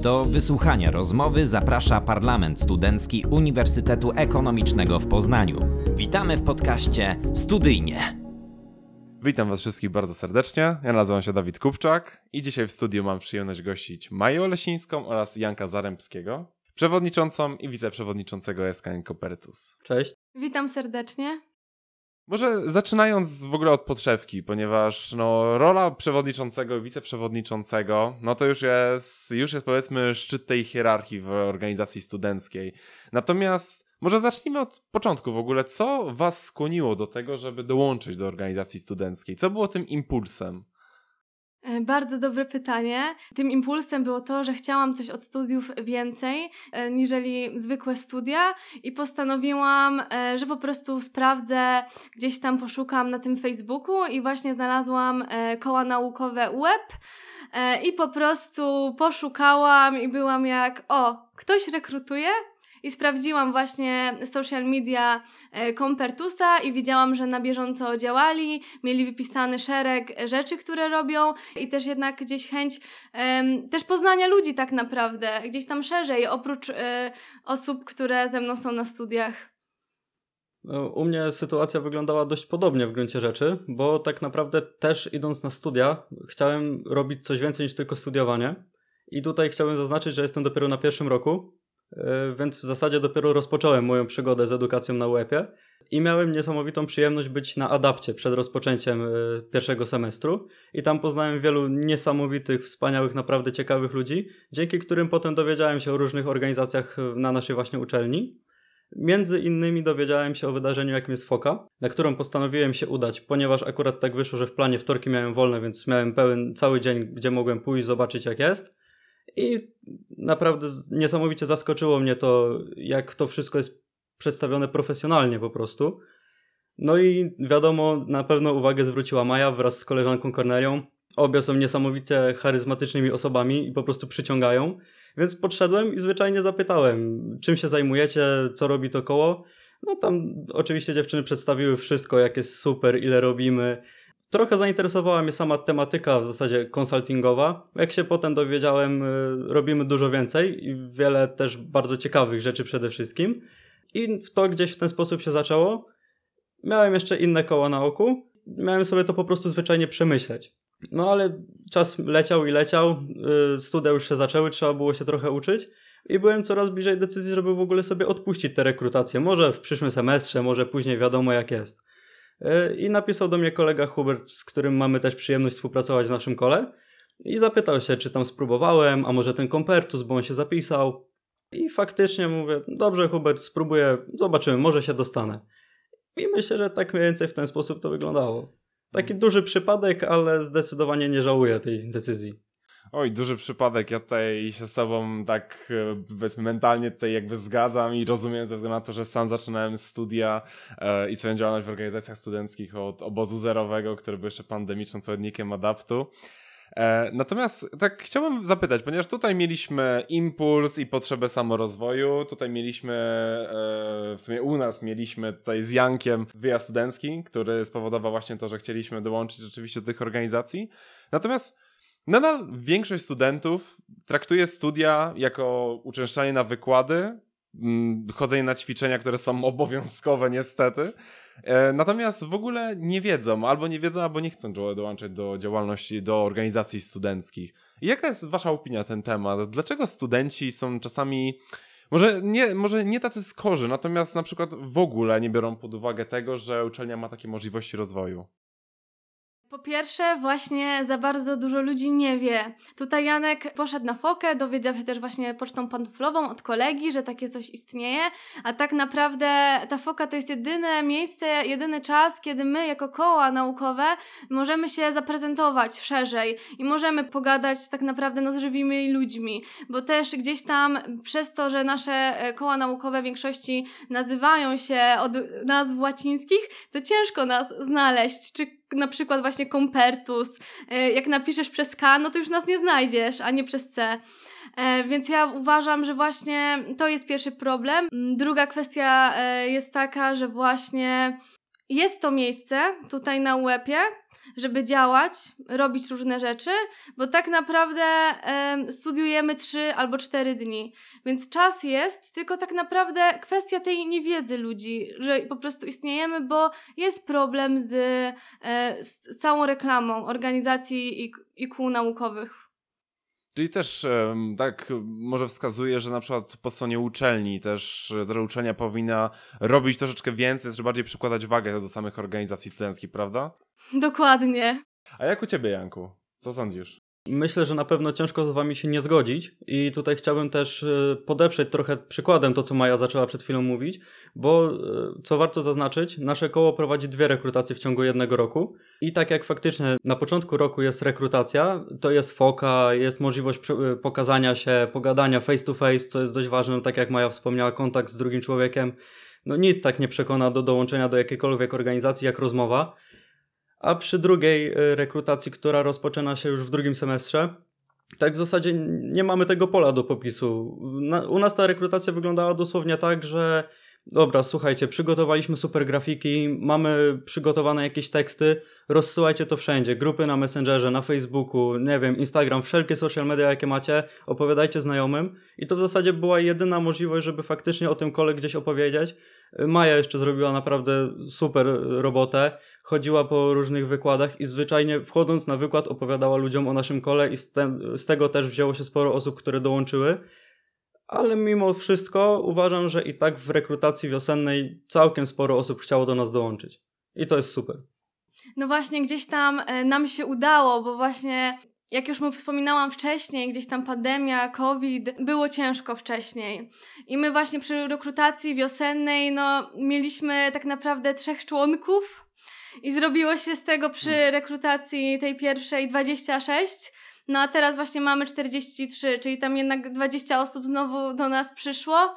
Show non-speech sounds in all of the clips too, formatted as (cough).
Do wysłuchania rozmowy zaprasza Parlament Studencki Uniwersytetu Ekonomicznego w Poznaniu. Witamy w podcaście Studyjnie. Witam Was wszystkich bardzo serdecznie. Ja nazywam się Dawid Kupczak i dzisiaj w studiu mam przyjemność gościć Maję Olesińską oraz Janka Zarębskiego, przewodniczącą i wiceprzewodniczącego SKN Kopertus. Cześć. Witam serdecznie. Może zaczynając w ogóle od podszewki, ponieważ no, rola przewodniczącego i wiceprzewodniczącego, no to już jest, już jest powiedzmy szczyt tej hierarchii w organizacji studenckiej. Natomiast może zacznijmy od początku w ogóle. Co was skłoniło do tego, żeby dołączyć do organizacji studenckiej? Co było tym impulsem? E, bardzo dobre pytanie. Tym impulsem było to, że chciałam coś od studiów więcej e, niżeli zwykłe studia i postanowiłam, e, że po prostu sprawdzę, gdzieś tam poszukam na tym Facebooku i właśnie znalazłam koła naukowe web i po prostu poszukałam i byłam jak, o, ktoś rekrutuje, i sprawdziłam właśnie social media Kompertusa e, i widziałam, że na bieżąco działali, mieli wypisany szereg rzeczy, które robią i też jednak gdzieś chęć też poznania ludzi tak naprawdę, gdzieś tam szerzej, oprócz um, osób, które ze mną są na studiach. No, u mnie sytuacja wyglądała dość podobnie w gruncie rzeczy, bo tak naprawdę też idąc na studia, chciałem robić coś więcej niż tylko studiowanie. I tutaj chciałbym zaznaczyć, że jestem dopiero na pierwszym roku, E, więc w zasadzie dopiero rozpocząłem moją przygodę z edukacją na UEP-ie i miałem niesamowitą przyjemność być na adapcie przed rozpoczęciem e, pierwszego semestru i tam poznałem wielu niesamowitych, wspaniałych, naprawdę ciekawych ludzi, dzięki którym potem dowiedziałem się o różnych organizacjach na naszej właśnie uczelni. Między innymi dowiedziałem się o wydarzeniu, jakim jest FOKA, na którą postanowiłem się udać, ponieważ akurat tak wyszło, że w planie wtorki miałem wolne, więc miałem pełen cały dzień, gdzie mogłem pójść, zobaczyć jak jest. I naprawdę niesamowicie zaskoczyło mnie to, jak to wszystko jest przedstawione profesjonalnie po prostu. No i wiadomo, na pewno uwagę zwróciła Maja wraz z koleżanką Kornelią. Obie są niesamowicie charyzmatycznymi osobami i po prostu przyciągają. Więc podszedłem i zwyczajnie zapytałem, czym się zajmujecie, co robi to koło. No tam oczywiście dziewczyny przedstawiły wszystko, jak jest super, ile robimy, Trochę zainteresowała mnie sama tematyka w zasadzie konsultingowa. Jak się potem dowiedziałem, y, robimy dużo więcej i wiele też bardzo ciekawych rzeczy przede wszystkim. I to gdzieś w ten sposób się zaczęło. Miałem jeszcze inne koła na oku. Miałem sobie to po prostu zwyczajnie przemyśleć. No ale czas leciał i leciał, y, studia już się zaczęły, trzeba było się trochę uczyć i byłem coraz bliżej decyzji, żeby w ogóle sobie odpuścić te rekrutacje. Może w przyszłym semestrze, może później wiadomo jak jest. I napisał do mnie kolega Hubert, z którym mamy też przyjemność współpracować w naszym kole. I zapytał się, czy tam spróbowałem, a może ten Kompertus, bo on się zapisał. I faktycznie mówię, dobrze Hubert, spróbuję, zobaczymy, może się dostanę. I myślę, że tak mniej więcej w ten sposób to wyglądało. Taki duży przypadek, ale zdecydowanie nie żałuję tej decyzji. Oj, duży przypadek. Ja tutaj się z tobą tak e, powiedzmy mentalnie tutaj jakby zgadzam i rozumiem ze względu na to, że sam zaczynałem studia e, i swoją działalność w organizacjach studenckich od obozu zerowego, który był jeszcze pandemicznym odpowiednikiem adaptu. E, natomiast tak chciałbym zapytać, ponieważ tutaj mieliśmy impuls i potrzebę samorozwoju, tutaj mieliśmy, w sumie u nas mieliśmy tutaj z Jankiem wyjazd studencki, który spowodował właśnie to, że chcieliśmy dołączyć rzeczywiście do tych organizacji. Natomiast Nadal większość studentów traktuje studia jako uczęszczanie na wykłady, mm, chodzenie na ćwiczenia, które są (laughs) obowiązkowe niestety. E, natomiast w ogóle nie wiedzą, albo nie wiedzą, albo nie chcą dołączyć do działalności, do organizacji studenckich. I jaka jest wasza opinia na ten temat? Dlaczego studenci są czasami może nie, może nie tacy skorzy, natomiast na przykład w ogóle nie biorą pod uwagę tego, że uczelnia ma takie możliwości rozwoju? Po pierwsze, właśnie za bardzo dużo ludzi nie wie. Tutaj Janek poszedł na fokę, dowiedział się też właśnie pocztą pantoflową od kolegi, że takie coś istnieje, a tak naprawdę ta foka to jest jedyne miejsce, jedyny czas, kiedy my jako koła naukowe możemy się zaprezentować szerzej i możemy pogadać tak naprawdę no, z żywymi ludźmi, bo też gdzieś tam przez to, że nasze e, koła naukowe w większości nazywają się od nazw łacińskich, to ciężko nas znaleźć, czy na przykład właśnie Kompertus, e, jak napiszesz przez K, no to już nas nie znajdziesz, a nie przez C. E, więc ja uważam, że właśnie to jest pierwszy problem. Druga kwestia e, jest taka, że właśnie jest to miejsce tutaj na łepie, żeby działać, robić różne rzeczy, bo tak naprawdę em, studiujemy 3 albo 4 dni, więc czas jest, tylko tak naprawdę kwestia tej niewiedzy ludzi, że po prostu istniejemy, bo jest problem z, e, z całą reklamą organizacji i, i kół naukowych. Czyli też tak może wskazuje, że na przykład po stronie uczelni też, e, że uczelnia powinna robić troszeczkę więcej, też bardziej przykładać wagę do samych organizacji studenckich, prawda? Dokładnie. A jak u ciebie, Janku? Co sądzisz? Myślę, że na pewno ciężko z wami się nie zgodzić. I tutaj chciałbym też e, podeprzeć trochę przykładem to, co Maja zaczęła przed chwilą mówić, bo e, co warto zaznaczyć, nasze koło prowadzi dwie rekrutacje w ciągu jednego roku. I tak jak faktycznie na początku roku jest rekrutacja, to jest foka, jest możliwość e, pokazania się, pogadania face to face, co jest dość ważne, tak jak Maja wspomniała, kontakt z drugim człowiekiem, no nic tak nie przekona do dołączenia do jakiejkolwiek organizacji jak rozmowa, a przy drugiej y, rekrutacji, która rozpoczyna się już w drugim semestrze, tak w zasadzie nie mamy tego pola do popisu. Na, u nas ta rekrutacja wyglądała dosłownie tak, że dobra, słuchajcie, przygotowaliśmy super grafiki, mamy przygotowane jakieś teksty, rozsyłajcie to wszędzie, grupy na Messengerze, na Facebooku, nie wiem, Instagram, wszelkie social media, jakie macie, opowiadajcie znajomym i to w zasadzie była jedyna możliwość, żeby faktycznie o tym kole gdzieś opowiedzieć. Maja jeszcze zrobiła naprawdę super robotę chodziła po różnych wykładach i zwyczajnie wchodząc na wykład opowiadała ludziom o naszym kole i z, z tego też wzięło się sporo osób, które dołączyły. Ale mimo wszystko uważam, że i tak w rekrutacji wiosennej całkiem sporo osób chciało do nas dołączyć. I to jest super. No właśnie, gdzieś tam e, nam się udało, bo właśnie jak już mu wspominałam wcześniej, gdzieś tam pandemia, COVID, było ciężko wcześniej. I my właśnie przy rekrutacji wiosennej, no, mieliśmy tak naprawdę trzech członków i zrobiło się z tego przy rekrutacji tej pierwszej 26. No a teraz właśnie mamy 43, czyli tam jednak 20 osób znowu do nas przyszło.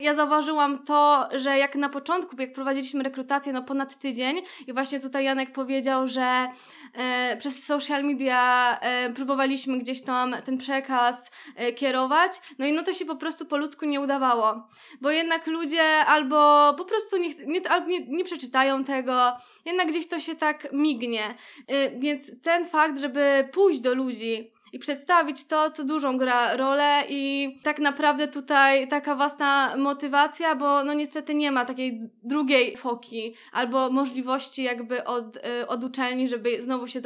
Ja zauważyłam to, że jak na początku, jak prowadziliśmy rekrutację, no ponad tydzień i właśnie tutaj Janek powiedział, że e, przez social media e, próbowaliśmy gdzieś tam ten przekaz e, kierować, no i no to się po prostu po ludzku nie udawało, bo jednak ludzie albo po prostu nie, nie, nie, nie przeczytają tego, jednak gdzieś to się tak mignie, e, więc ten fakt, żeby pójść do ludzi i przedstawić to, to dużą gra rolę i tak naprawdę tutaj taka własna motywacja, bo no niestety nie ma takiej drugiej foki albo możliwości jakby od, y, od uczelni, żeby znowu się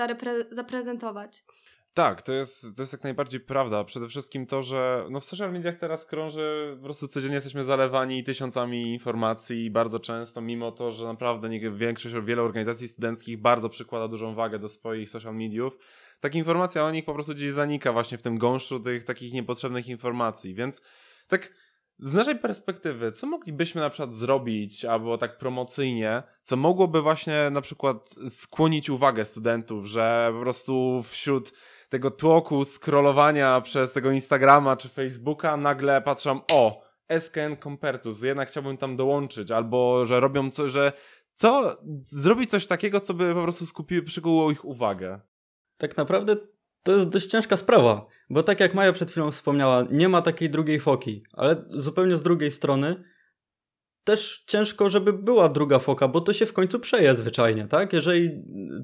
zaprezentować. Tak, to jest, to jest jak najbardziej prawda. Przede wszystkim to, że no w social mediach teraz krąży, po prostu codziennie jesteśmy zalewani tysiącami informacji bardzo często, mimo to, że naprawdę większość, wiele organizacji studenckich bardzo przykłada dużą wagę do swoich social mediów, taka informacja o nich po prostu gdzieś zanika właśnie w tym gąszczu tych takich niepotrzebnych informacji, więc tak z naszej perspektywy, co moglibyśmy na przykład zrobić, albo tak promocyjnie, co mogłoby właśnie na przykład skłonić uwagę studentów, że po prostu wśród tego tłoku scrollowania przez tego Instagrama czy Facebooka nagle patrzą, o, SKN Compertus, jednak chciałbym tam dołączyć, albo że robią coś, że co, zrobić coś takiego, co by po prostu skupiło, ich uwagę. Tak naprawdę to jest dość ciężka sprawa, bo tak jak Maja przed chwilą wspomniała, nie ma takiej drugiej foki, ale zupełnie z drugiej strony też ciężko, żeby była druga foka, bo to się w końcu przeje zwyczajnie, tak? Jeżeli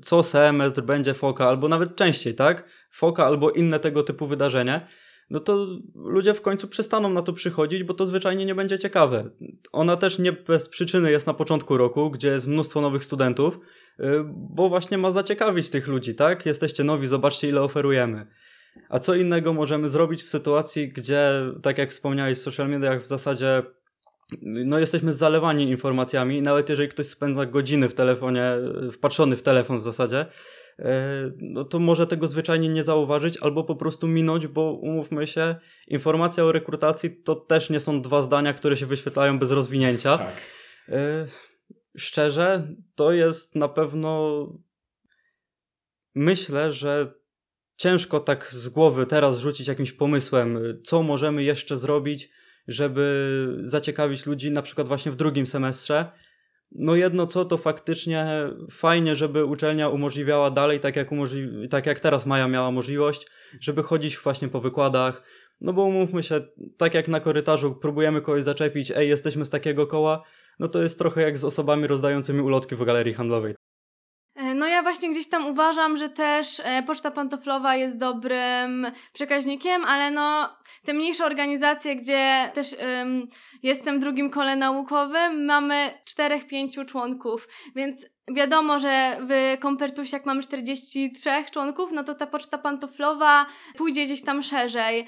co semestr będzie foka, albo nawet częściej, tak? Foka albo inne tego typu wydarzenie, no to ludzie w końcu przestaną na to przychodzić, bo to zwyczajnie nie będzie ciekawe. Ona też nie bez przyczyny jest na początku roku, gdzie jest mnóstwo nowych studentów, bo właśnie ma zaciekawić tych ludzi, tak? Jesteście nowi, zobaczcie ile oferujemy. A co innego możemy zrobić w sytuacji, gdzie, tak jak wspomniałeś, w social mediach w zasadzie no jesteśmy zalewani informacjami, nawet jeżeli ktoś spędza godziny w telefonie, wpatrzony w telefon w zasadzie, e, no to może tego zwyczajnie nie zauważyć albo po prostu minąć, bo umówmy się, informacja o rekrutacji to też nie są dwa zdania, które się wyświetlają bez rozwinięcia. Tak. Szczerze, to jest na pewno. Myślę, że ciężko tak z głowy teraz rzucić jakimś pomysłem, co możemy jeszcze zrobić, żeby zaciekawić ludzi, na przykład właśnie w drugim semestrze. No jedno co, to faktycznie fajnie, żeby uczelnia umożliwiała dalej, tak jak, umożli- tak jak teraz Maja miała możliwość, żeby chodzić właśnie po wykładach. No bo umówmy się, tak jak na korytarzu próbujemy kogoś zaczepić, ej, jesteśmy z takiego koła, no to jest trochę jak z osobami rozdającymi ulotki w galerii handlowej. E, właśnie gdzieś tam uważam, że też e, poczta pantoflowa jest dobrym przekaźnikiem, ale no te mniejsze organizacje, gdzie też ym, jestem drugim kole naukowym, mamy czterech, pięciu członków, więc wiadomo, że w Kompertusie jak mamy 43 członków, no to ta poczta pantoflowa pójdzie gdzieś tam szerzej.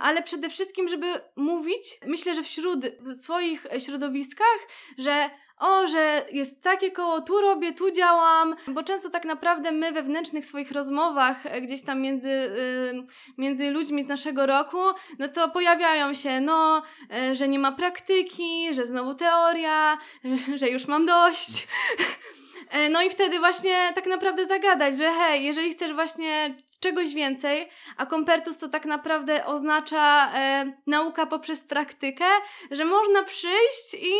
Ale przede wszystkim, żeby mówić, myślę, że wśród w swoich środowiskach, że o, że jest takie koło, tu robię, tu działam, bo często tak naprawdę my we wewnętrznych swoich rozmowach, e, gdzieś tam między, y, między ludźmi z naszego roku, no to pojawiają się, no, y, że nie ma praktyki, że znowu teoria, (laughs) że już mam dość. (laughs) E, no i wtedy właśnie tak naprawdę zagadać, że hej, jeżeli chcesz właśnie czegoś więcej, a kompertus to tak naprawdę oznacza e, nauka poprzez praktykę, że można przyjść i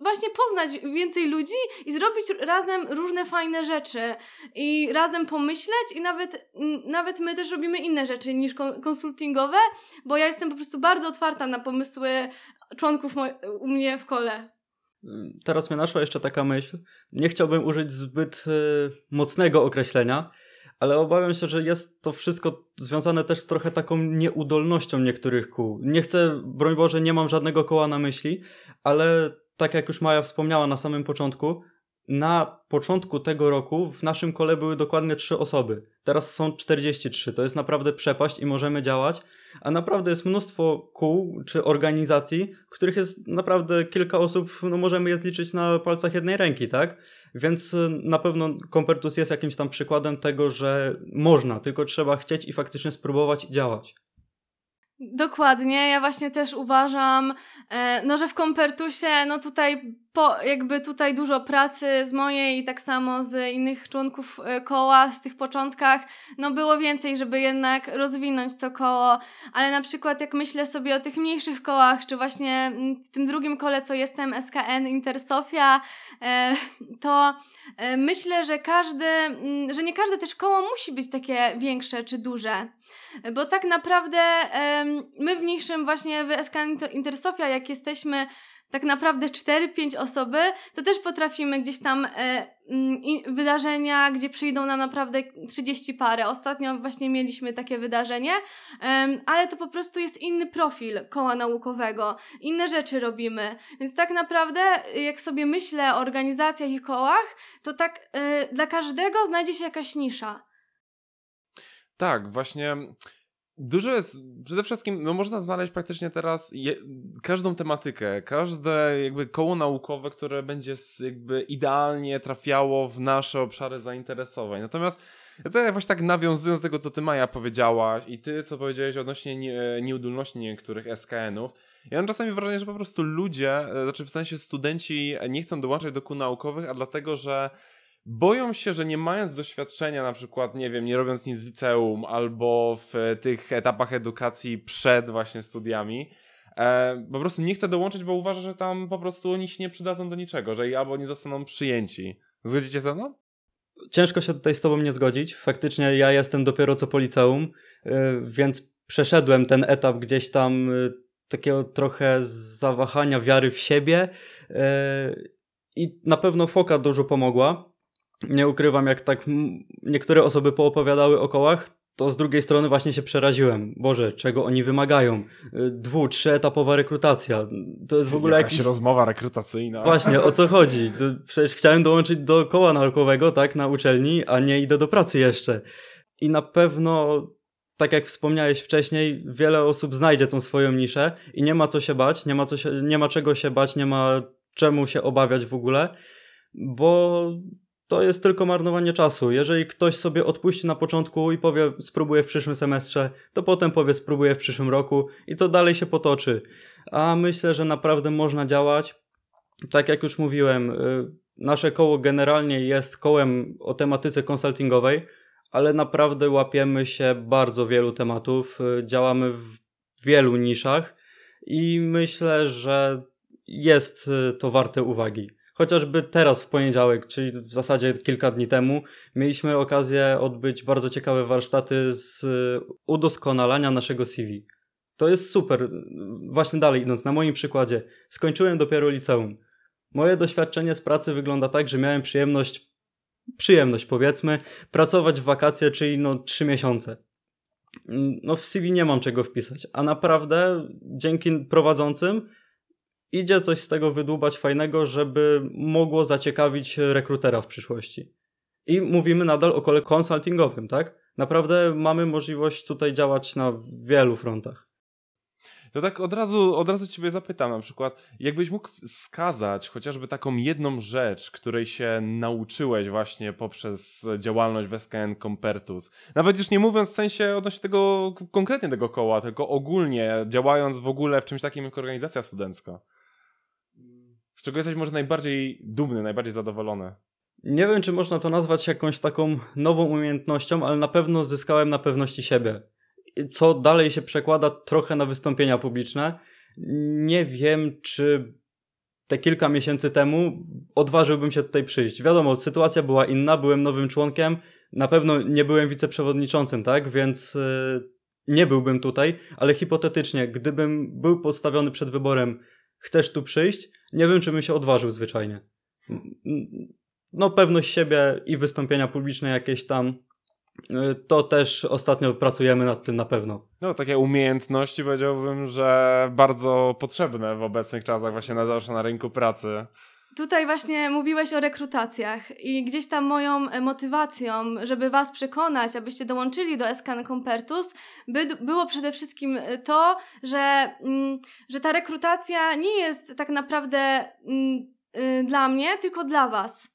właśnie poznać więcej ludzi i zrobić razem różne fajne rzeczy i razem pomyśleć i nawet, nawet my też robimy inne rzeczy niż konsultingowe, bo ja jestem po prostu bardzo otwarta na pomysły członków u mnie w kole. Teraz mnie naszła jeszcze taka myśl. Nie chciałbym użyć zbyt y, mocnego określenia, ale obawiam się, że jest to wszystko związane też z trochę taką nieudolnością niektórych kół. Nie chcę, broń Boże, nie mam żadnego koła na myśli, ale tak jak już Maja wspomniała na samym początku, na początku tego roku w naszym kole były dokładnie trzy osoby. Teraz są 43. To jest naprawdę przepaść i możemy działać. A naprawdę jest mnóstwo kół czy organizacji, których jest naprawdę kilka osób, no możemy je zliczyć na palcach jednej ręki, tak? Więc y, na pewno Kompertus jest jakimś tam przykładem tego, że można, tylko trzeba chcieć i faktycznie spróbować działać. Dokładnie, ja właśnie też uważam, e, no, że w Kompertusie, no tutaj po, jakby tutaj dużo pracy z mojej i tak samo z innych członków e, koła w tych początkach, no było więcej, żeby jednak rozwinąć to koło, ale na przykład jak myślę sobie o tych mniejszych kołach, czy właśnie w tym drugim kole, co jestem, SKN Intersofia, e, to myślę, że każdy, że nie każde też koło musi być takie większe czy duże, bo tak naprawdę my w mniejszym właśnie w SK Intersofia, jak jesteśmy tak naprawdę 4-5 osoby, to też potrafimy gdzieś tam e, i, wydarzenia, gdzie przyjdą nam naprawdę 30 parę. Ostatnio właśnie mieliśmy takie wydarzenie, ale to po prostu jest inny profil koła naukowego, inne rzeczy robimy. Więc tak naprawdę, jak sobie myślę o organizacjach i kołach, to tak e, dla każdego znajdzie się jakaś nisza. Tak, właśnie Dużo jest, przede wszystkim, no można znaleźć praktycznie teraz je, każdą tematykę, każde jakby koło naukowe, które będzie jakby idealnie trafiało w nasze obszary zainteresowań. Natomiast ja tutaj właśnie tak nawiązując do tego, co ty Maja powiedziałaś i ty, co powiedziałeś odnośnie nie, nieudolności niektórych SKN-ów, ja mam czasami wrażenie, że po prostu ludzie, e, znaczy w sensie studenci nie chcą dołączać do kół naukowych, a dlatego, że boją się, że nie mając doświadczenia, na przykład, nie wiem, nie robiąc nic w liceum albo w tych etapach edukacji przed właśnie studiami, e, po prostu nie chce dołączyć, bo uważa, że tam po prostu oni się nie przydadzą do niczego, że albo nie zostaną przyjęci. Zgodzicie ze mną? Ciężko się tutaj z tobą nie zgodzić. Faktycznie ja jestem dopiero co po liceum, e, więc przeszedłem ten etap gdzieś tam e, takiego trochę zawahania wiary w siebie e, i na pewno foka dużo pomogła nie ukrywam, jak tak niektóre osoby poopowiadały o kołach, to z drugiej strony właśnie się przeraziłem. Boże, czego oni wymagają? Y, dwu, trzyetapowa rekrutacja. To jest w ogóle jakaś jakiś... rozmowa rekrutacyjna. Właśnie, o co (laughs) chodzi? To przecież chciałem dołączyć do koła naukowego, tak, na uczelni, a nie idę do pracy jeszcze. I na pewno, tak jak wspomniałeś wcześniej, wiele osób znajdzie tą swoją niszę i nie ma co się bać, nie ma, co się, nie ma czego się bać, nie ma czemu się obawiać w ogóle, bo to jest tylko marnowanie czasu. Jeżeli ktoś sobie odpuści na początku i powie spróbuję w przyszłym semestrze, to potem powie spróbuję w przyszłym roku i to dalej się potoczy. A myślę, że naprawdę można działać. Tak jak już mówiłem, y, nasze koło generalnie jest kołem o tematyce konsultingowej, ale naprawdę łapiemy się bardzo wielu tematów, y, działamy w wielu niszach i myślę, że jest y, to warte uwagi. Chociażby teraz w poniedziałek, czyli w zasadzie kilka dni temu, mieliśmy okazję odbyć bardzo ciekawe warsztaty z y, udoskonalania naszego CV. To jest super. Właśnie dalej idąc, na moim przykładzie, skończyłem dopiero liceum. Moje doświadczenie z pracy wygląda tak, że miałem przyjemność przyjemność powiedzmy, pracować w wakacje, czyli no trzy miesiące. No w CV nie mam czego wpisać, a naprawdę dzięki prowadzącym idzie coś z tego wydłubać fajnego, żeby mogło zaciekawić rekrutera w przyszłości. I mówimy nadal o kole konsultingowym, tak? Naprawdę mamy możliwość tutaj działać na wielu frontach. To tak od razu, od razu ciebie zapytam na przykład, jakbyś mógł wskazać chociażby taką jedną rzecz, której się nauczyłeś właśnie poprzez działalność w SKN Compertus. Nawet już nie mówiąc w sensie odnośnie tego konkretnie tego koła, tylko ogólnie działając w ogóle w czymś takim jak organizacja studencka. Z czego jesteś może najbardziej dumny, najbardziej zadowolony? Nie wiem, czy można to nazwać jakąś taką nową umiejętnością, ale na pewno zyskałem na pewności siebie. Co dalej się przekłada trochę na wystąpienia publiczne. Nie wiem, czy te kilka miesięcy temu odważyłbym się tutaj przyjść. Wiadomo, sytuacja była inna, byłem nowym członkiem, na pewno nie byłem wiceprzewodniczącym, tak? Więc yy, nie byłbym tutaj, ale hipotetycznie, gdybym był postawiony przed wyborem, chcesz tu przyjść, nie wiem, czy bym się odważył zwyczajnie. No, pewność siebie i wystąpienia publiczne jakieś tam, y, to też ostatnio pracujemy nad tym na pewno. No, takie umiejętności powiedziałbym, że bardzo potrzebne w obecnych czasach, właśnie na na rynku pracy. Tutaj właśnie mówiłeś o rekrutacjach i gdzieś tam moją motywacją, żeby was przekonać, abyście dołączyli do SKN Compertus, by, było przede wszystkim e, to, że, mm, że ta rekrutacja nie jest tak naprawdę mm, y, dla mnie, tylko dla was.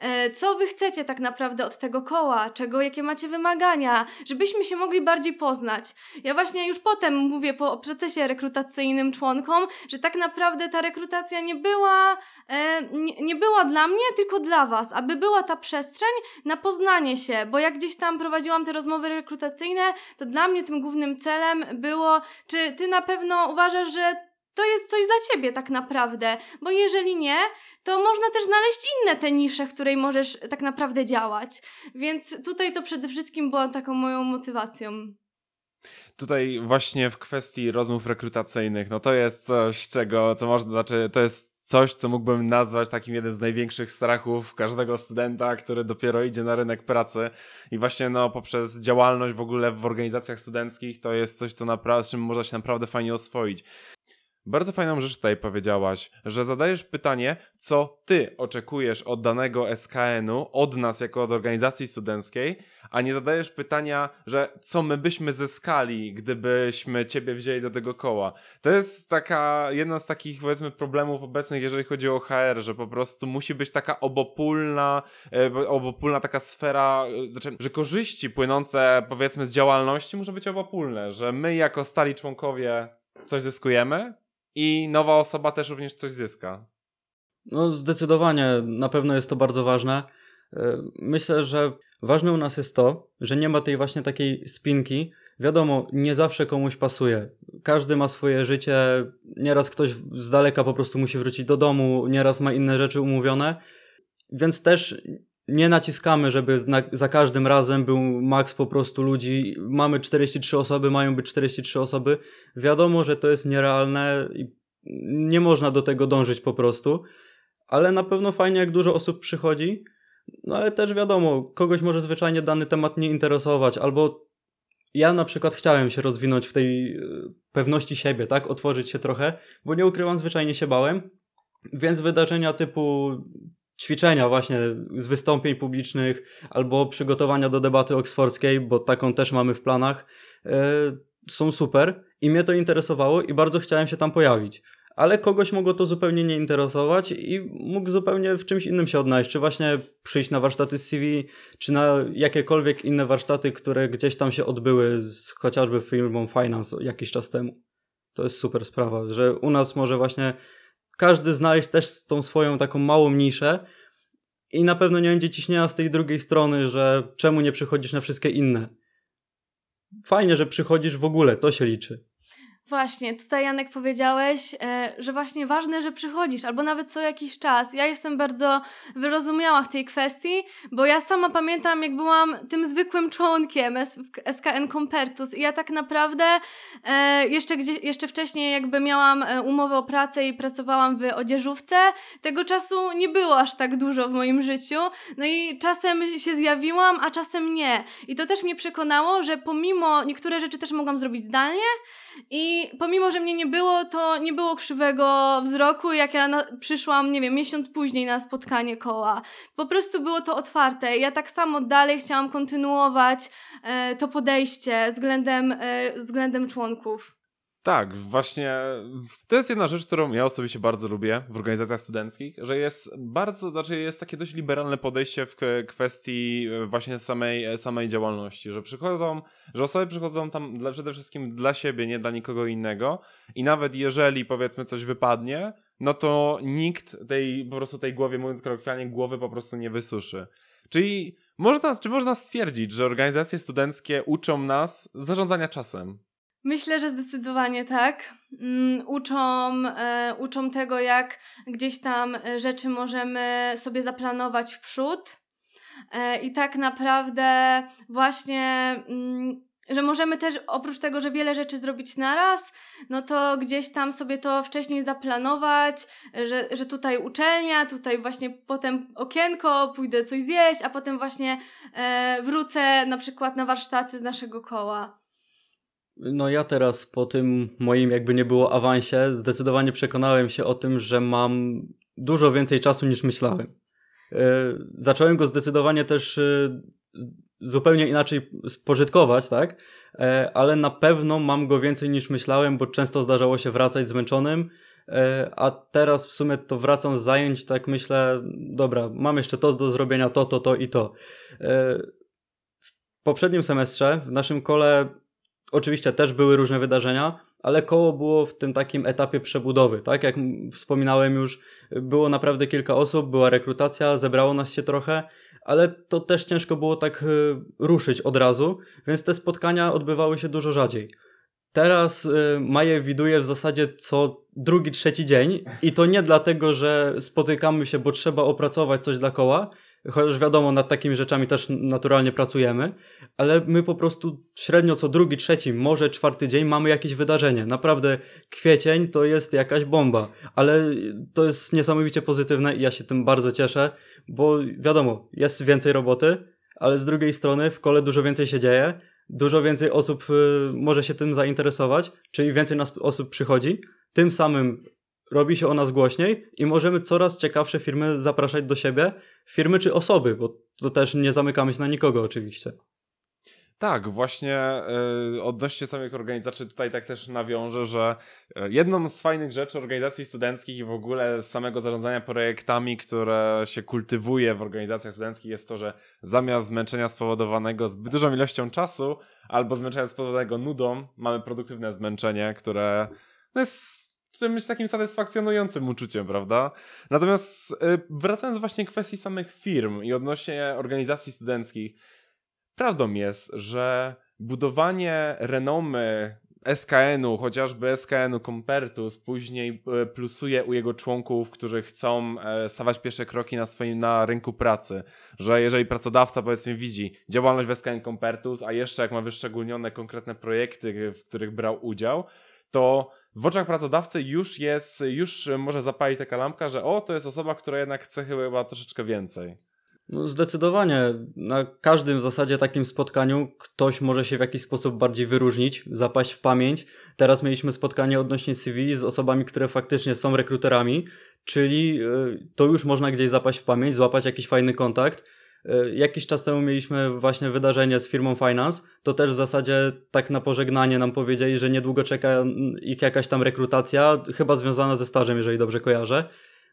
E, co wy chcecie tak naprawdę od tego koła, czego, jakie macie wymagania, żebyśmy się mogli bardziej poznać. Ja właśnie już potem mówię po procesie rekrutacyjnym członkom, że tak naprawdę ta rekrutacja nie była, e, nie, nie była dla mnie, tylko dla was, aby była ta przestrzeń na poznanie się, bo jak gdzieś tam prowadziłam te rozmowy rekrutacyjne, to dla mnie tym głównym celem było, czy ty na pewno uważasz, że to jest coś dla ciebie tak naprawdę, bo jeżeli nie, to można też znaleźć inne te nisze, w której możesz tak naprawdę działać. Więc tutaj to przede wszystkim było taką moją motywacją. Tutaj właśnie w kwestii rozmów rekrutacyjnych, no to jest coś, czego, co można, znaczy, to jest coś, co mógłbym nazwać takim jeden z największych strachów każdego studenta, który dopiero idzie na rynek pracy i właśnie no poprzez działalność w ogóle w organizacjach studenckich to jest coś, co naprawdę, z czym można się naprawdę fajnie oswoić. Bardzo fajną rzecz tutaj powiedziałaś, że zadajesz pytanie, co ty oczekujesz od danego SKN-u, od nas jako od organizacji studenckiej, a nie zadajesz pytania, że co my byśmy zyskali, gdybyśmy ciebie wzięli do tego koła. To jest taka, jedna z takich powiedzmy problemów obecnych, jeżeli chodzi o HR, że po prostu musi być taka obopólna, e, obopólna taka sfera, e, znaczy, że korzyści płynące powiedzmy z działalności muszą być obopólne, że my jako stali członkowie coś zyskujemy, i nowa osoba też również coś zyska. No, zdecydowanie, na pewno jest to bardzo ważne. E, myślę, że ważne u nas jest to, że nie ma tej właśnie takiej spinki. Wiadomo, nie zawsze komuś pasuje. Każdy ma swoje życie, nieraz ktoś z daleka po prostu musi wrócić do domu, nieraz ma inne rzeczy umówione, więc też nie naciskamy, żeby za każdym razem był maks po prostu ludzi. Mamy 43 osoby, mają być 43 osoby. Wiadomo, że to jest nierealne i nie można do tego dążyć po prostu, ale na pewno fajnie, jak dużo osób przychodzi. No ale też wiadomo, kogoś może zwyczajnie dany temat nie interesować, albo ja na przykład chciałem się rozwinąć w tej e, pewności siebie, tak? Otworzyć się trochę, bo nie ukrywam, zwyczajnie się bałem. Więc wydarzenia typu ćwiczenia właśnie z wystąpień publicznych albo przygotowania do debaty oksfordzkiej, bo taką też mamy w planach, e, są super i mnie to interesowało i bardzo chciałem się tam pojawić. Ale kogoś mogło to zupełnie nie interesować i mógł zupełnie w czymś innym się odnaleźć, czy właśnie przyjść na warsztaty z CV, czy na jakiekolwiek inne warsztaty, które gdzieś tam się odbyły z chociażby firmą Finance jakiś czas temu. To jest super sprawa, że u nas może właśnie każdy znaleźć też tą swoją taką małą niszę i na pewno nie będzie ciśnienia z tej drugiej strony, że czemu nie przychodzisz na wszystkie inne. Fajnie, że przychodzisz w ogóle, to się liczy. Właśnie, tutaj Janek powiedziałeś, e, że właśnie ważne, że przychodzisz, albo nawet co jakiś czas. Ja jestem bardzo wyrozumiała w tej kwestii, bo ja sama pamiętam, jak byłam tym zwykłym członkiem SKN Compertus i ja tak naprawdę e, jeszcze, gdzie, jeszcze wcześniej jakby miałam e, umowę o pracę i pracowałam w odzieżówce, tego czasu nie było aż tak dużo w moim życiu, no i czasem się zjawiłam, a czasem nie. I to też mnie przekonało, że pomimo niektóre rzeczy też mogłam zrobić zdalnie, i pomimo, że mnie nie było, to nie było krzywego wzroku, jak ja na, przyszłam, nie wiem, miesiąc później na spotkanie koła. Po prostu było to otwarte. Ja tak samo dalej chciałam kontynuować e, to podejście względem, e, względem członków. Tak, właśnie to jest jedna rzecz, którą ja osobiście bardzo lubię w organizacjach studenckich, że jest bardzo, znaczy jest takie dość liberalne podejście w kwestii e, właśnie samej, e, samej działalności, że przychodzą, że osoby przychodzą tam dla, przede wszystkim dla siebie, nie dla nikogo innego i nawet jeżeli powiedzmy coś wypadnie, no to nikt tej, po prostu tej głowie, mówiąc kolokwialnie, głowy po prostu nie wysuszy. Czyli można, czy można stwierdzić, że organizacje studenckie uczą nas zarządzania czasem? Myślę, że zdecydowanie tak. Mm, uczą, e, uczą tego, jak gdzieś tam e, rzeczy możemy sobie zaplanować w przód. E, I tak naprawdę właśnie, mm, że możemy też oprócz tego, że wiele rzeczy zrobić naraz, no to gdzieś tam sobie to wcześniej zaplanować, że, że tutaj uczelnia, tutaj właśnie potem okienko, pójdę coś zjeść, a potem właśnie wrócę na przykład na warsztaty z naszego koła. No ja teraz po tym moim jakby nie było awansie zdecydowanie przekonałem się o tym, że mam dużo więcej czasu niż myślałem. Yy, zacząłem go zdecydowanie też yy, zupełnie inaczej spożytkować, tak? Yy, ale na pewno mam go więcej niż myślałem, bo często zdarzało się wracać zmęczonym, a teraz w sumie to wracam z zajęć, tak myślę, dobra, mam jeszcze to do zrobienia, to, to, to i to. W poprzednim semestrze w naszym kole Oczywiście też były różne wydarzenia, ale koło było w tym takim etapie przebudowy, tak? Jak wspominałem już, było naprawdę kilka osób, była rekrutacja, zebrało nas się trochę, ale to też ciężko było tak y, ruszyć od razu, więc te spotkania odbywały się dużo rzadziej. Teraz y, Maję widuję w zasadzie co drugi, trzeci dzień i to nie dlatego, że spotykamy się, bo trzeba opracować coś dla koła, chociaż wiadomo, nad takimi rzeczami też naturalnie pracujemy, ale my po prostu średnio co drugi, trzeci, może czwarty dzień mamy jakieś wydarzenie. Naprawdę kwiecień to jest jakaś bomba, ale to jest niesamowicie pozytywne i ja się tym bardzo cieszę, bo wiadomo, jest więcej roboty, ale z drugiej strony w kole dużo więcej się dzieje, dużo więcej osób y, może się tym zainteresować, czyli więcej nas osób przychodzi, tym samym robi się o nas głośniej i możemy coraz ciekawsze firmy zapraszać do siebie, firmy czy osoby, bo to też nie zamykamy się na nikogo oczywiście. Tak, właśnie yy, odnośnie samych organizacji, tutaj tak też nawiążę, że jedną z fajnych rzeczy organizacji studenckich i w ogóle samego zarządzania projektami, które się kultywuje w organizacjach studenckich jest to, że zamiast zmęczenia spowodowanego zbyt dużą ilością czasu albo zmęczenia spowodowanego nudą, mamy produktywne zmęczenie, które no jest czymś takim satysfakcjonującym uczuciem, prawda? Natomiast wracając właśnie do kwestii samych firm i odnośnie organizacji studenckich, prawdą jest, że budowanie renomy SKN-u, chociażby SKN-u Compertus, później plusuje u jego członków, którzy chcą stawać pierwsze kroki na swoim na rynku pracy. Że jeżeli pracodawca powiedzmy widzi działalność w SKN Compertus, a jeszcze jak ma wyszczególnione konkretne projekty, w których brał udział, to w oczach pracodawcy już jest, już może zapalić taka lampka, że o, to jest osoba, która jednak chce chyba troszeczkę więcej. No zdecydowanie. Na każdym w zasadzie takim spotkaniu ktoś może się w jakiś sposób bardziej wyróżnić, zapaść w pamięć. Teraz mieliśmy spotkanie odnośnie CV z osobami, które faktycznie są rekruterami, czyli y, to już można gdzieś zapaść w pamięć, złapać jakiś fajny kontakt. Y, jakiś czas temu mieliśmy właśnie wydarzenie z firmą Finance. To też w zasadzie tak na pożegnanie nam powiedzieli, że niedługo czeka ich jakaś tam rekrutacja, chyba związana ze stażem, jeżeli dobrze kojarzę.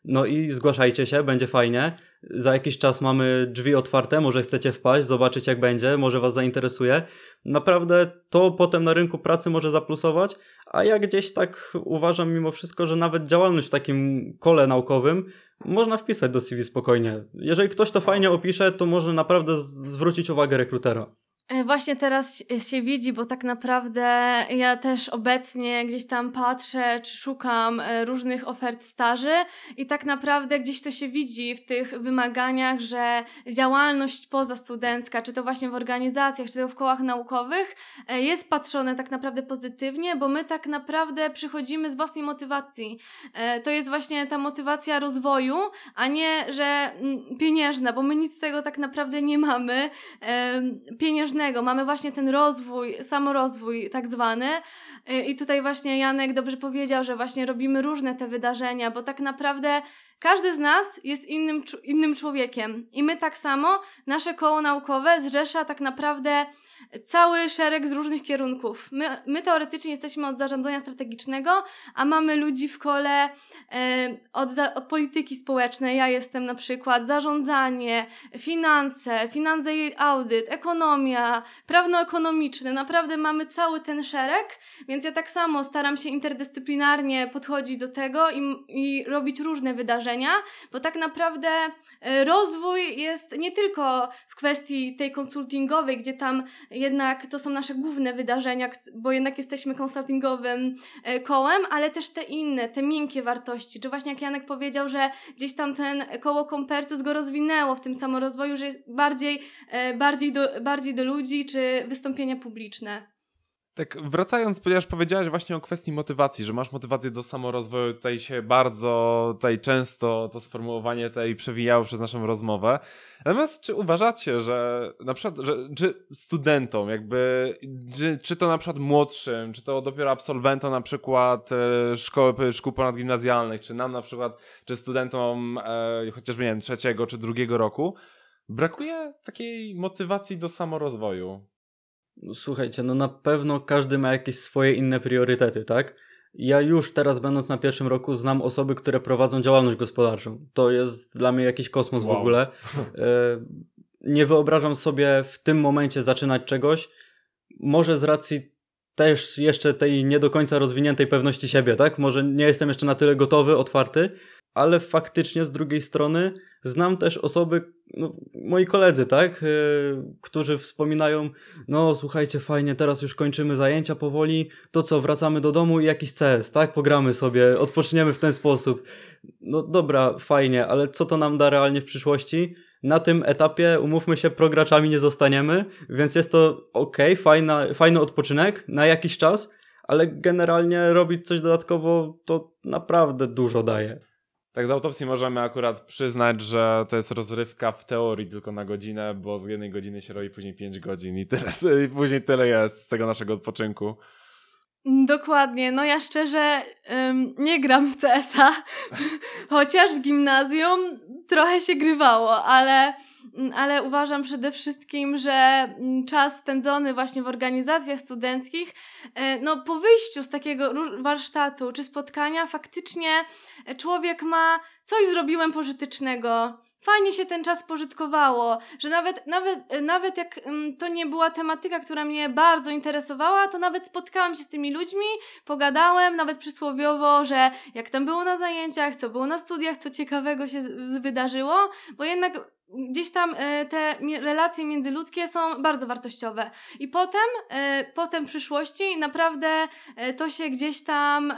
No i zgłaszajcie się, będzie fajnie. Za jakiś czas mamy drzwi otwarte, może chcecie wpaść, zobaczyć jak będzie, może Was zainteresuje. Naprawdę to potem na rynku pracy może zaplusować, a ja gdzieś tak uważam mimo wszystko, że nawet działalność w takim kole naukowym można wpisać do CV spokojnie. Jeżeli ktoś to fajnie opisze, to może naprawdę zwrócić uwagę rekrutera. E, właśnie teraz się widzi, bo tak naprawdę ja też obecnie gdzieś tam patrzę, czy szukam e, różnych ofert staży i tak naprawdę gdzieś to się widzi w tych wymaganiach, że działalność pozastudencka, czy to właśnie w organizacjach, czy to w kołach naukowych, e, jest patrzone tak naprawdę pozytywnie, bo my tak naprawdę przychodzimy z własnej motywacji. To jest właśnie ta motywacja rozwoju, a nie, że mm, pieniężna, bo my nic z tego tak naprawdę nie mamy. Pieniężna mamy właśnie ten rozwój, samorozwój tak zwany. Y, I tutaj właśnie Janek dobrze powiedział, że właśnie robimy różne te wydarzenia, bo tak naprawdę każdy z nas jest innym, innym człowiekiem. I my tak samo, nasze koło naukowe zrzesza tak naprawdę cały szereg z różnych kierunków. My, my teoretycznie jesteśmy od zarządzania strategicznego, a mamy ludzi w kole e, od, za, od polityki społecznej. Ja jestem na przykład zarządzanie, finanse, finanse i audyt, ekonomia, prawno-ekonomiczny. Naprawdę mamy cały ten szereg, więc ja tak samo staram się interdyscyplinarnie podchodzić do tego i, i robić różne wydarzenia, bo tak naprawdę e, rozwój jest nie tylko w kwestii tej konsultingowej, gdzie tam jednak to są nasze główne wydarzenia, bo jednak jesteśmy konsultingowym e, kołem, ale też te inne, te miękkie wartości. Czy właśnie jak Janek powiedział, że gdzieś tam ten koło Kompertus go rozwinęło w tym samorozwoju, że jest bardziej, e, bardziej, do, bardziej do ludzi, czy wystąpienia publiczne. Tak, wracając, ponieważ powiedziałeś właśnie o kwestii motywacji, że masz motywację do samorozwoju, tutaj się bardzo, tutaj często to sformułowanie tutaj przewijało przez naszą rozmowę. Natomiast czy uważacie, że na przykład, że, czy studentom jakby, czy, czy to na przykład młodszym, czy to dopiero absolwentom na przykład e, szkoły, szkół ponadgimnazjalnych, czy nam na przykład, czy studentom e, chociażby, nie wiem, trzeciego czy drugiego roku, brakuje takiej motywacji do samorozwoju? Słuchajcie, no na pewno każdy ma jakieś swoje inne priorytety, tak? Ja już teraz, będąc na pierwszym roku, znam osoby, które prowadzą działalność gospodarczą. To jest dla mnie jakiś kosmos wow. w ogóle. E, nie wyobrażam sobie w tym momencie zaczynać czegoś. Może z racji też jeszcze tej nie do końca rozwiniętej pewności siebie, tak? Może nie jestem jeszcze na tyle gotowy, otwarty, ale faktycznie z drugiej strony znam też osoby, no, moi koledzy, tak, yy, którzy wspominają, no słuchajcie, fajnie, teraz już kończymy zajęcia powoli, to co, wracamy do domu i jakiś CS, tak, pogramy sobie, odpoczniemy w ten sposób. No dobra, fajnie, ale co to nam da realnie w przyszłości? Na tym etapie, umówmy się, prograczami nie zostaniemy, więc jest to ok, fajna, fajny odpoczynek na jakiś czas, ale generalnie robić coś dodatkowo to naprawdę dużo daje. Tak z autopsji możemy akurat przyznać, że to jest rozrywka w teorii tylko na godzinę, bo z jednej godziny się robi później 5 godzin i, teraz, (laughs) i później tyle jest z tego naszego odpoczynku. Dokładnie. No ja szczerze ym, nie gram w CS-a, (laughs) chociaż w gimnazjum trochę się grywało, ale ale uważam przede wszystkim, że mm, czas spędzony właśnie w organizacjach studenckich, e, no po wyjściu z takiego warsztatu czy spotkania, faktycznie człowiek ma coś zrobiłem pożytecznego, fajnie się ten czas pożytkowało, że nawet, nawet, e, nawet jak mm, to nie była tematyka, która mnie bardzo interesowała, to nawet spotkałam się z tymi ludźmi, pogadałem, nawet przysłowiowo, że jak tam było na zajęciach, co było na studiach, co ciekawego się wydarzyło, bo jednak gdzieś tam e, te relacje międzyludzkie są bardzo wartościowe. I potem, e, potem w przyszłości naprawdę to się gdzieś tam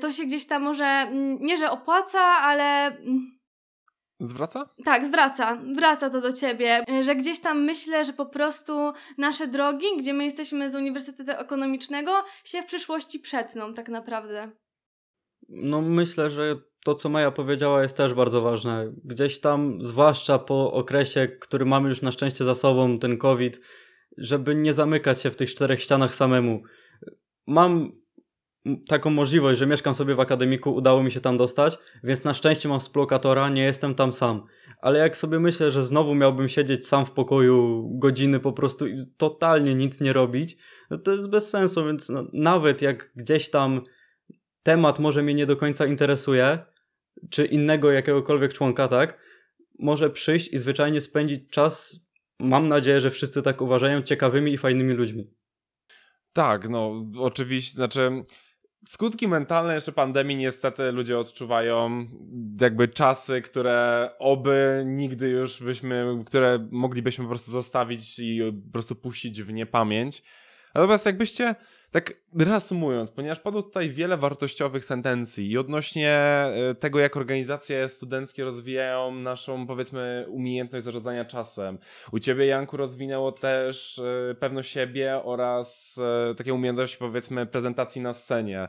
to się gdzieś tam może, mm, nie że opłaca, ale... Mm, zwraca? Tak, zwraca. Wraca to do ciebie. Że gdzieś tam myślę, że po prostu nasze drogi, gdzie my jesteśmy z Uniwersytetu Ekonomicznego, się w przyszłości przetną tak naprawdę. No myślę, że to, co Maja powiedziała, jest też bardzo ważne. Gdzieś tam, zwłaszcza po okresie, który mamy już na szczęście za sobą, ten COVID, żeby nie zamykać się w tych czterech ścianach samemu. Mam taką możliwość, że mieszkam sobie w akademiku, udało mi się tam dostać, więc na szczęście mam współlokatora, nie jestem tam sam. Ale jak sobie myślę, że znowu miałbym siedzieć sam w pokoju godziny po prostu i totalnie nic nie robić, no to jest bez sensu, więc no, nawet jak gdzieś tam temat może mnie nie do końca interesuje, czy innego jakiegokolwiek członka, tak, może przyjść i zwyczajnie spędzić czas, mam nadzieję, że wszyscy tak uważają, ciekawymi i fajnymi ludźmi. Tak, no oczywiście, znaczy skutki mentalne jeszcze pandemii niestety ludzie odczuwają jakby czasy, które oby nigdy już byśmy, które moglibyśmy po prostu zostawić i po prostu puścić w niepamięć. Natomiast jakbyście tak reasumując, ponieważ padło tutaj wiele wartościowych sentencji i odnośnie e, tego, jak organizacje studenckie rozwijają naszą, powiedzmy, umiejętność zarządzania czasem. U ciebie, Janku, rozwinęło też e, pewność siebie oraz e, takie umiejętności, powiedzmy, prezentacji na scenie.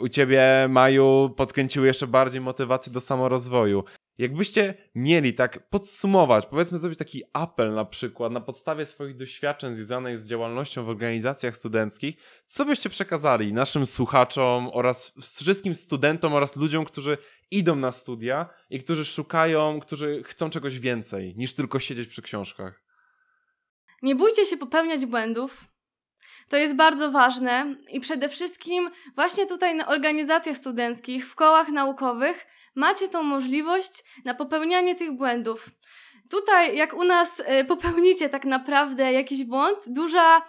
U ciebie, Maju, podkręciły jeszcze bardziej motywację do samorozwoju. Jakbyście mieli tak podsumować, powiedzmy zrobić taki apel na przykład na podstawie swoich doświadczeń związanych z działalnością w organizacjach studenckich, co byście przekazali naszym słuchaczom oraz wszystkim studentom oraz ludziom, którzy idą na studia i którzy szukają, którzy chcą czegoś więcej niż tylko siedzieć przy książkach? Nie bójcie się popełniać błędów. To jest bardzo ważne i przede wszystkim właśnie tutaj na organizacjach studenckich, w kołach naukowych macie tą możliwość na popełnianie tych błędów. Tutaj, jak u nas e, popełnicie tak naprawdę jakiś błąd, duża,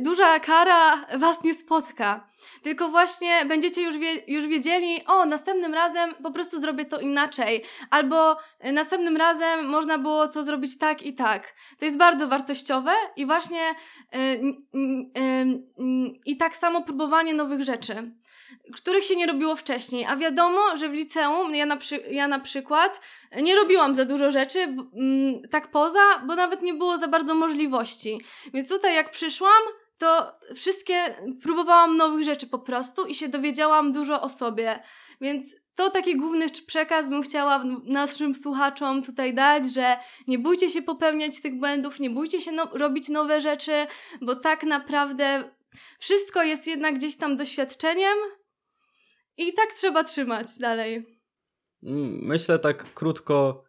duża kara was nie spotka. Tylko właśnie będziecie już, wie, już wiedzieli, o, następnym razem po prostu zrobię to inaczej, albo e, następnym razem można było to zrobić tak i tak. To jest bardzo wartościowe i właśnie i tak samo próbowanie nowych rzeczy których się nie robiło wcześniej. A wiadomo, że w liceum, ja na, przy, ja na przykład, nie robiłam za dużo rzeczy, mm, tak poza, bo nawet nie było za bardzo możliwości. Więc tutaj jak przyszłam, to wszystkie próbowałam nowych rzeczy po prostu i się dowiedziałam dużo o sobie. Więc to taki główny przekaz bym chciała naszym słuchaczom tutaj dać, że nie bójcie się popełniać tych błędów, nie bójcie się no robić nowe rzeczy, bo tak naprawdę wszystko jest jednak gdzieś tam doświadczeniem, i tak trzeba trzymać dalej. Mm, myślę tak krótko.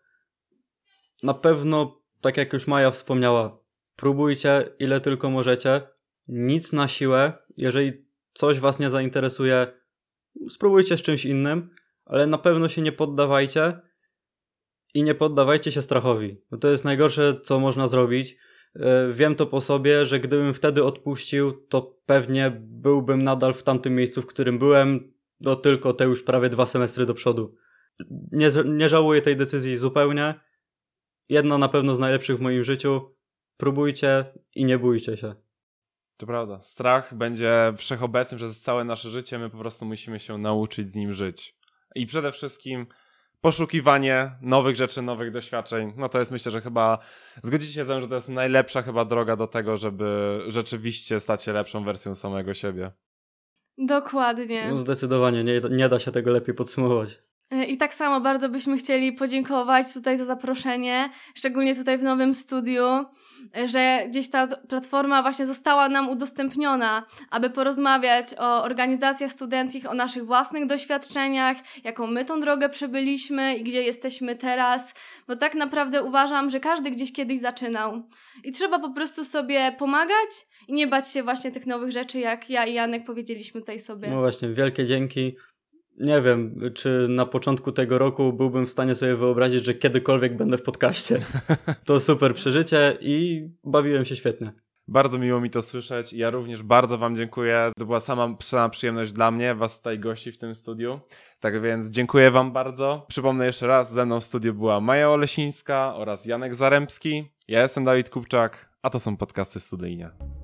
Na pewno, tak jak już Maja wspomniała, próbujcie ile tylko możecie. Nic na siłę. Jeżeli coś Was nie zainteresuje, spróbujcie z czymś innym, ale na pewno się nie poddawajcie i nie poddawajcie się strachowi. Bo to jest najgorsze, co można zrobić. E, wiem to po sobie, że gdybym wtedy odpuścił, to pewnie byłbym nadal w tamtym miejscu, w którym byłem, no tylko te już prawie dwa semestry do przodu. Nie, nie żałuję tej decyzji zupełnie. Jedna na pewno z najlepszych w moim życiu. Próbujcie i nie bójcie się. To prawda. Strach będzie wszechobecny przez całe nasze życie. My po prostu musimy się nauczyć z nim żyć. I przede wszystkim poszukiwanie nowych rzeczy, nowych doświadczeń. No to jest myślę, że chyba zgodzicie się ze mną, że to jest najlepsza chyba droga do tego, żeby rzeczywiście stać się lepszą wersją samego siebie. Dokładnie. No zdecydowanie, nie, nie da się tego lepiej podsumować. E, I tak samo bardzo byśmy chcieli podziękować tutaj za zaproszenie, szczególnie tutaj w nowym studiu, e, że gdzieś ta platforma właśnie została nam udostępniona, aby porozmawiać o organizacjach studenckich, o naszych własnych doświadczeniach, jaką my tą drogę przebyliśmy i gdzie jesteśmy teraz, bo tak naprawdę uważam, że każdy gdzieś kiedyś zaczynał. I trzeba po prostu sobie pomagać i nie bać się właśnie tych nowych rzeczy, jak ja i Janek powiedzieliśmy tutaj sobie. No właśnie, wielkie dzięki. Nie wiem, czy na początku tego roku byłbym w stanie sobie wyobrazić, że kiedykolwiek będę w podcaście. (laughs) To super przeżycie i bawiłem się świetnie. Bardzo miło mi to słyszeć. Ja również bardzo Wam dziękuję. To była sama, sama przyjemność dla mnie, Was tutaj gości w tym studiu. Tak więc dziękuję Wam bardzo. Przypomnę jeszcze raz, ze mną w studiu była Maja Olesińska oraz Janek Zarębski. Ja jestem Dawid Kupczak, a to są podcasty studyjne.